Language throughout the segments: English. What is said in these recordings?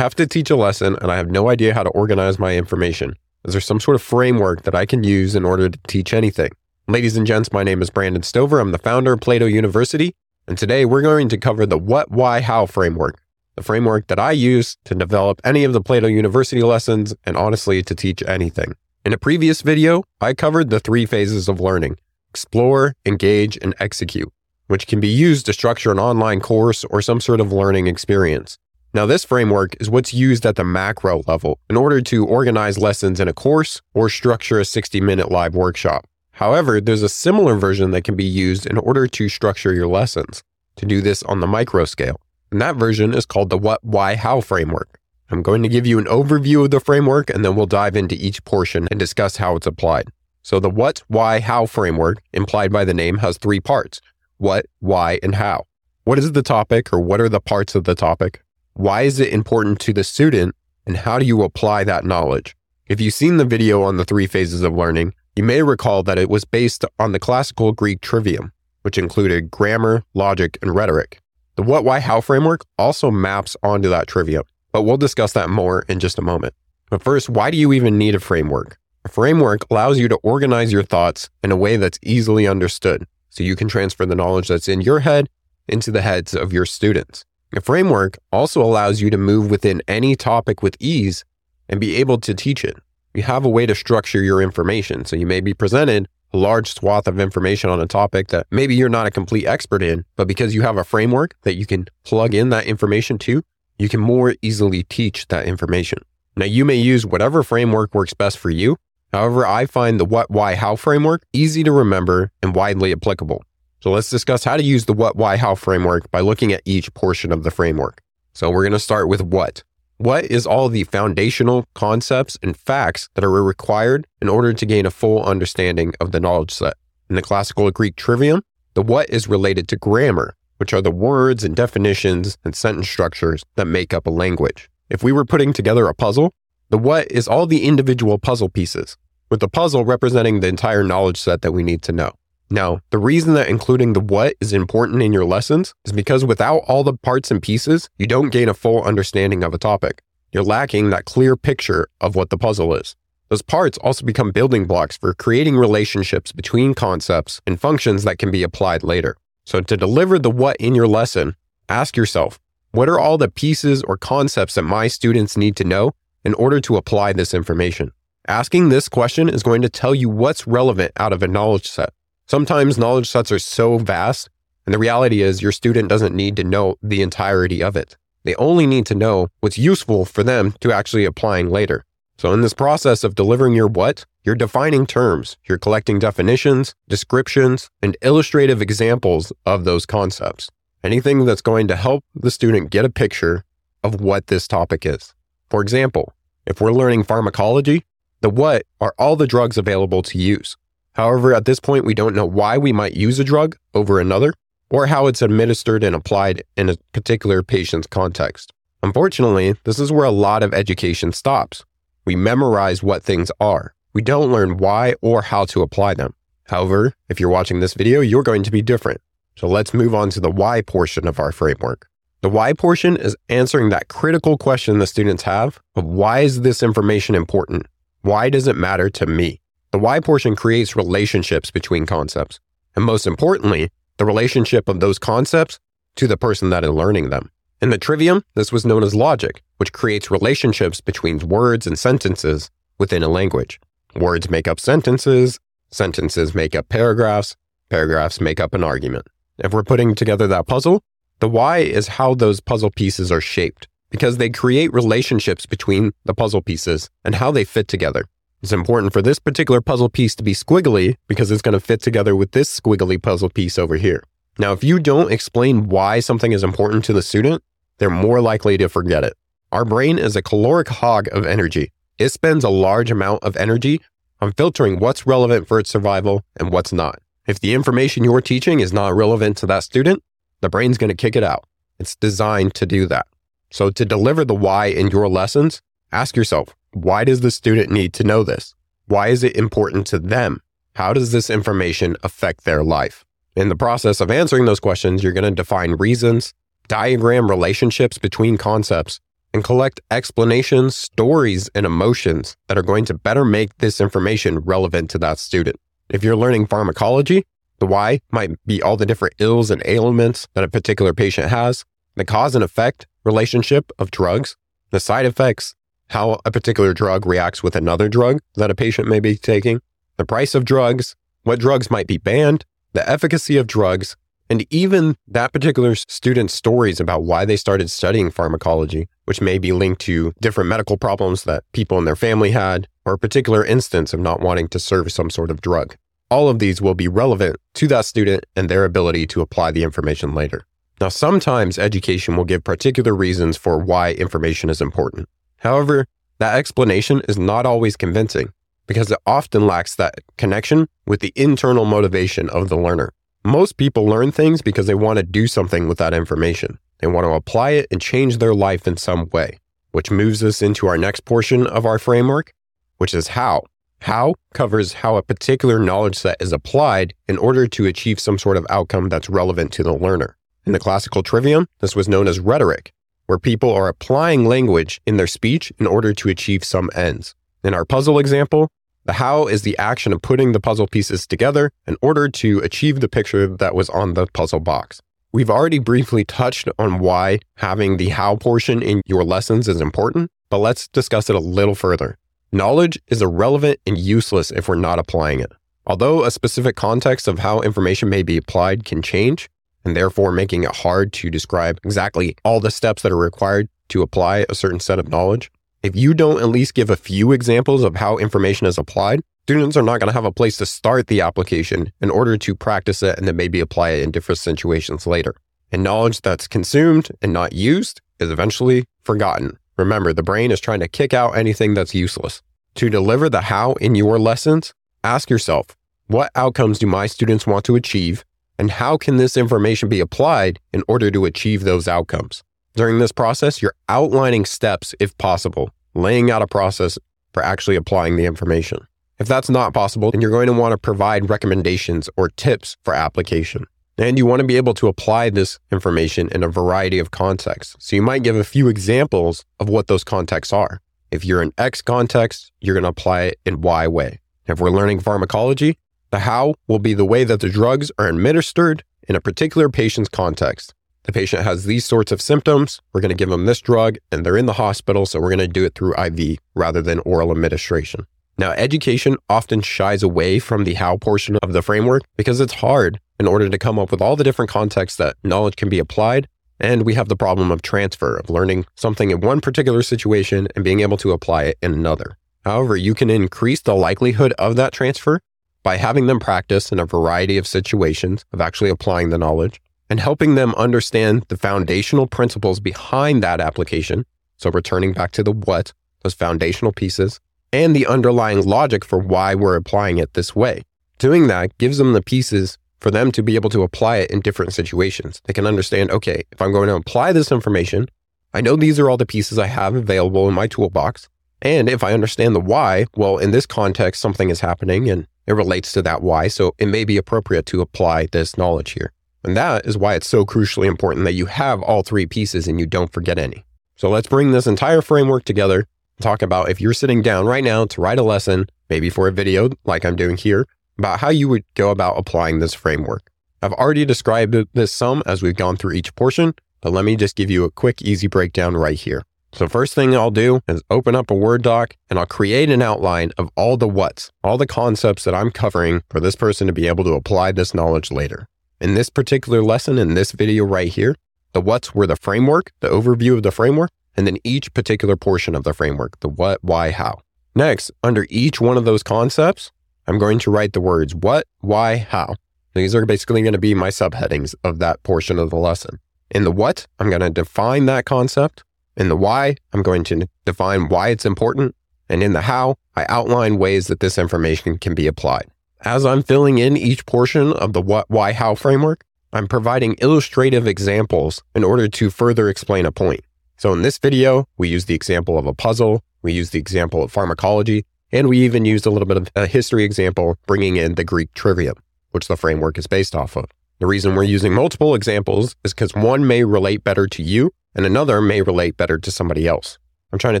have to teach a lesson and I have no idea how to organize my information. Is there some sort of framework that I can use in order to teach anything? Ladies and gents, my name is Brandon Stover. I'm the founder of Plato University, and today we're going to cover the what, why, how framework, the framework that I use to develop any of the Plato University lessons and honestly to teach anything. In a previous video, I covered the three phases of learning explore, engage, and execute, which can be used to structure an online course or some sort of learning experience. Now, this framework is what's used at the macro level in order to organize lessons in a course or structure a 60 minute live workshop. However, there's a similar version that can be used in order to structure your lessons to do this on the micro scale. And that version is called the what, why, how framework. I'm going to give you an overview of the framework and then we'll dive into each portion and discuss how it's applied. So, the what, why, how framework, implied by the name, has three parts what, why, and how. What is the topic or what are the parts of the topic? Why is it important to the student? And how do you apply that knowledge? If you've seen the video on the three phases of learning, you may recall that it was based on the classical Greek trivium, which included grammar, logic, and rhetoric. The what, why, how framework also maps onto that trivium, but we'll discuss that more in just a moment. But first, why do you even need a framework? A framework allows you to organize your thoughts in a way that's easily understood, so you can transfer the knowledge that's in your head into the heads of your students. A framework also allows you to move within any topic with ease and be able to teach it. You have a way to structure your information. So you may be presented a large swath of information on a topic that maybe you're not a complete expert in, but because you have a framework that you can plug in that information to, you can more easily teach that information. Now, you may use whatever framework works best for you. However, I find the what, why, how framework easy to remember and widely applicable. So let's discuss how to use the what, why, how framework by looking at each portion of the framework. So we're going to start with what. What is all the foundational concepts and facts that are required in order to gain a full understanding of the knowledge set? In the classical Greek trivium, the what is related to grammar, which are the words and definitions and sentence structures that make up a language. If we were putting together a puzzle, the what is all the individual puzzle pieces, with the puzzle representing the entire knowledge set that we need to know. Now, the reason that including the what is important in your lessons is because without all the parts and pieces, you don't gain a full understanding of a topic. You're lacking that clear picture of what the puzzle is. Those parts also become building blocks for creating relationships between concepts and functions that can be applied later. So, to deliver the what in your lesson, ask yourself what are all the pieces or concepts that my students need to know in order to apply this information? Asking this question is going to tell you what's relevant out of a knowledge set. Sometimes knowledge sets are so vast, and the reality is your student doesn't need to know the entirety of it. They only need to know what's useful for them to actually applying later. So, in this process of delivering your what, you're defining terms, you're collecting definitions, descriptions, and illustrative examples of those concepts. Anything that's going to help the student get a picture of what this topic is. For example, if we're learning pharmacology, the what are all the drugs available to use. However, at this point, we don't know why we might use a drug over another or how it's administered and applied in a particular patient's context. Unfortunately, this is where a lot of education stops. We memorize what things are. We don't learn why or how to apply them. However, if you're watching this video, you're going to be different. So let's move on to the why portion of our framework. The why portion is answering that critical question the students have of why is this information important? Why does it matter to me? The why portion creates relationships between concepts. And most importantly, the relationship of those concepts to the person that is learning them. In the trivium, this was known as logic, which creates relationships between words and sentences within a language. Words make up sentences, sentences make up paragraphs, paragraphs make up an argument. If we're putting together that puzzle, the why is how those puzzle pieces are shaped, because they create relationships between the puzzle pieces and how they fit together. It's important for this particular puzzle piece to be squiggly because it's going to fit together with this squiggly puzzle piece over here. Now, if you don't explain why something is important to the student, they're more likely to forget it. Our brain is a caloric hog of energy. It spends a large amount of energy on filtering what's relevant for its survival and what's not. If the information you're teaching is not relevant to that student, the brain's going to kick it out. It's designed to do that. So, to deliver the why in your lessons, ask yourself why does the student need to know this? Why is it important to them? How does this information affect their life? In the process of answering those questions, you're going to define reasons, diagram relationships between concepts, and collect explanations, stories, and emotions that are going to better make this information relevant to that student. If you're learning pharmacology, the why might be all the different ills and ailments that a particular patient has, the cause and effect relationship of drugs, the side effects, how a particular drug reacts with another drug that a patient may be taking, the price of drugs, what drugs might be banned, the efficacy of drugs, and even that particular student's stories about why they started studying pharmacology, which may be linked to different medical problems that people in their family had, or a particular instance of not wanting to serve some sort of drug. All of these will be relevant to that student and their ability to apply the information later. Now, sometimes education will give particular reasons for why information is important. However, that explanation is not always convincing because it often lacks that connection with the internal motivation of the learner. Most people learn things because they want to do something with that information. They want to apply it and change their life in some way, which moves us into our next portion of our framework, which is how. How covers how a particular knowledge set is applied in order to achieve some sort of outcome that's relevant to the learner. In the classical trivium, this was known as rhetoric, where people are applying language in their speech in order to achieve some ends. In our puzzle example, the how is the action of putting the puzzle pieces together in order to achieve the picture that was on the puzzle box. We've already briefly touched on why having the how portion in your lessons is important, but let's discuss it a little further. Knowledge is irrelevant and useless if we're not applying it. Although a specific context of how information may be applied can change, and therefore making it hard to describe exactly all the steps that are required to apply a certain set of knowledge, if you don't at least give a few examples of how information is applied, students are not going to have a place to start the application in order to practice it and then maybe apply it in different situations later. And knowledge that's consumed and not used is eventually forgotten. Remember, the brain is trying to kick out anything that's useless. To deliver the how in your lessons, ask yourself, what outcomes do my students want to achieve? And how can this information be applied in order to achieve those outcomes? During this process, you're outlining steps if possible, laying out a process for actually applying the information. If that's not possible, then you're going to want to provide recommendations or tips for application. And you want to be able to apply this information in a variety of contexts. So you might give a few examples of what those contexts are. If you're in X context, you're going to apply it in Y way. If we're learning pharmacology, the how will be the way that the drugs are administered in a particular patient's context the patient has these sorts of symptoms. We're going to give them this drug and they're in the hospital. So we're going to do it through IV rather than oral administration. Now, education often shies away from the how portion of the framework because it's hard in order to come up with all the different contexts that knowledge can be applied. And we have the problem of transfer, of learning something in one particular situation and being able to apply it in another. However, you can increase the likelihood of that transfer by having them practice in a variety of situations of actually applying the knowledge and helping them understand the foundational principles behind that application. So, returning back to the what, those foundational pieces, and the underlying logic for why we're applying it this way. Doing that gives them the pieces for them to be able to apply it in different situations. They can understand, okay, if I'm going to apply this information, I know these are all the pieces I have available in my toolbox. And if I understand the why, well, in this context, something is happening and it relates to that why. So it may be appropriate to apply this knowledge here. And that is why it's so crucially important that you have all three pieces and you don't forget any. So let's bring this entire framework together talk about if you're sitting down right now to write a lesson, maybe for a video like I'm doing here, about how you would go about applying this framework. I've already described this some as we've gone through each portion, but let me just give you a quick, easy breakdown right here. So, first thing I'll do is open up a Word doc and I'll create an outline of all the what's, all the concepts that I'm covering for this person to be able to apply this knowledge later. In this particular lesson, in this video right here, the what's were the framework, the overview of the framework, and then each particular portion of the framework, the what, why, how. Next, under each one of those concepts, I'm going to write the words what, why, how. These are basically going to be my subheadings of that portion of the lesson. In the what, I'm going to define that concept. In the why, I'm going to define why it's important. And in the how, I outline ways that this information can be applied. As I'm filling in each portion of the what, why, how framework, I'm providing illustrative examples in order to further explain a point. So in this video, we use the example of a puzzle, we use the example of pharmacology, and we even used a little bit of a history example, bringing in the Greek trivium, which the framework is based off of. The reason we're using multiple examples is because one may relate better to you and another may relate better to somebody else. I'm trying to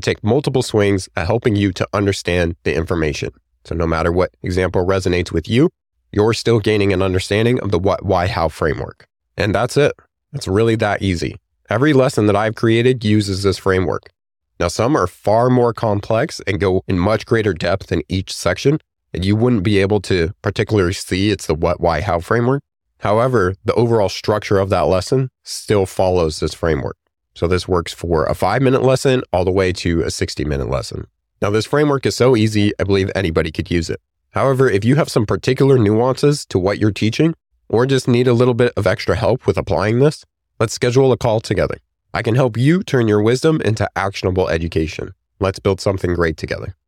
take multiple swings at helping you to understand the information. So no matter what example resonates with you, you're still gaining an understanding of the what, why, how framework. And that's it. It's really that easy. Every lesson that I've created uses this framework. Now, some are far more complex and go in much greater depth in each section, and you wouldn't be able to particularly see it's the what, why, how framework. However, the overall structure of that lesson still follows this framework. So this works for a five minute lesson all the way to a 60 minute lesson. Now, this framework is so easy, I believe anybody could use it. However, if you have some particular nuances to what you're teaching, or just need a little bit of extra help with applying this, let's schedule a call together. I can help you turn your wisdom into actionable education. Let's build something great together.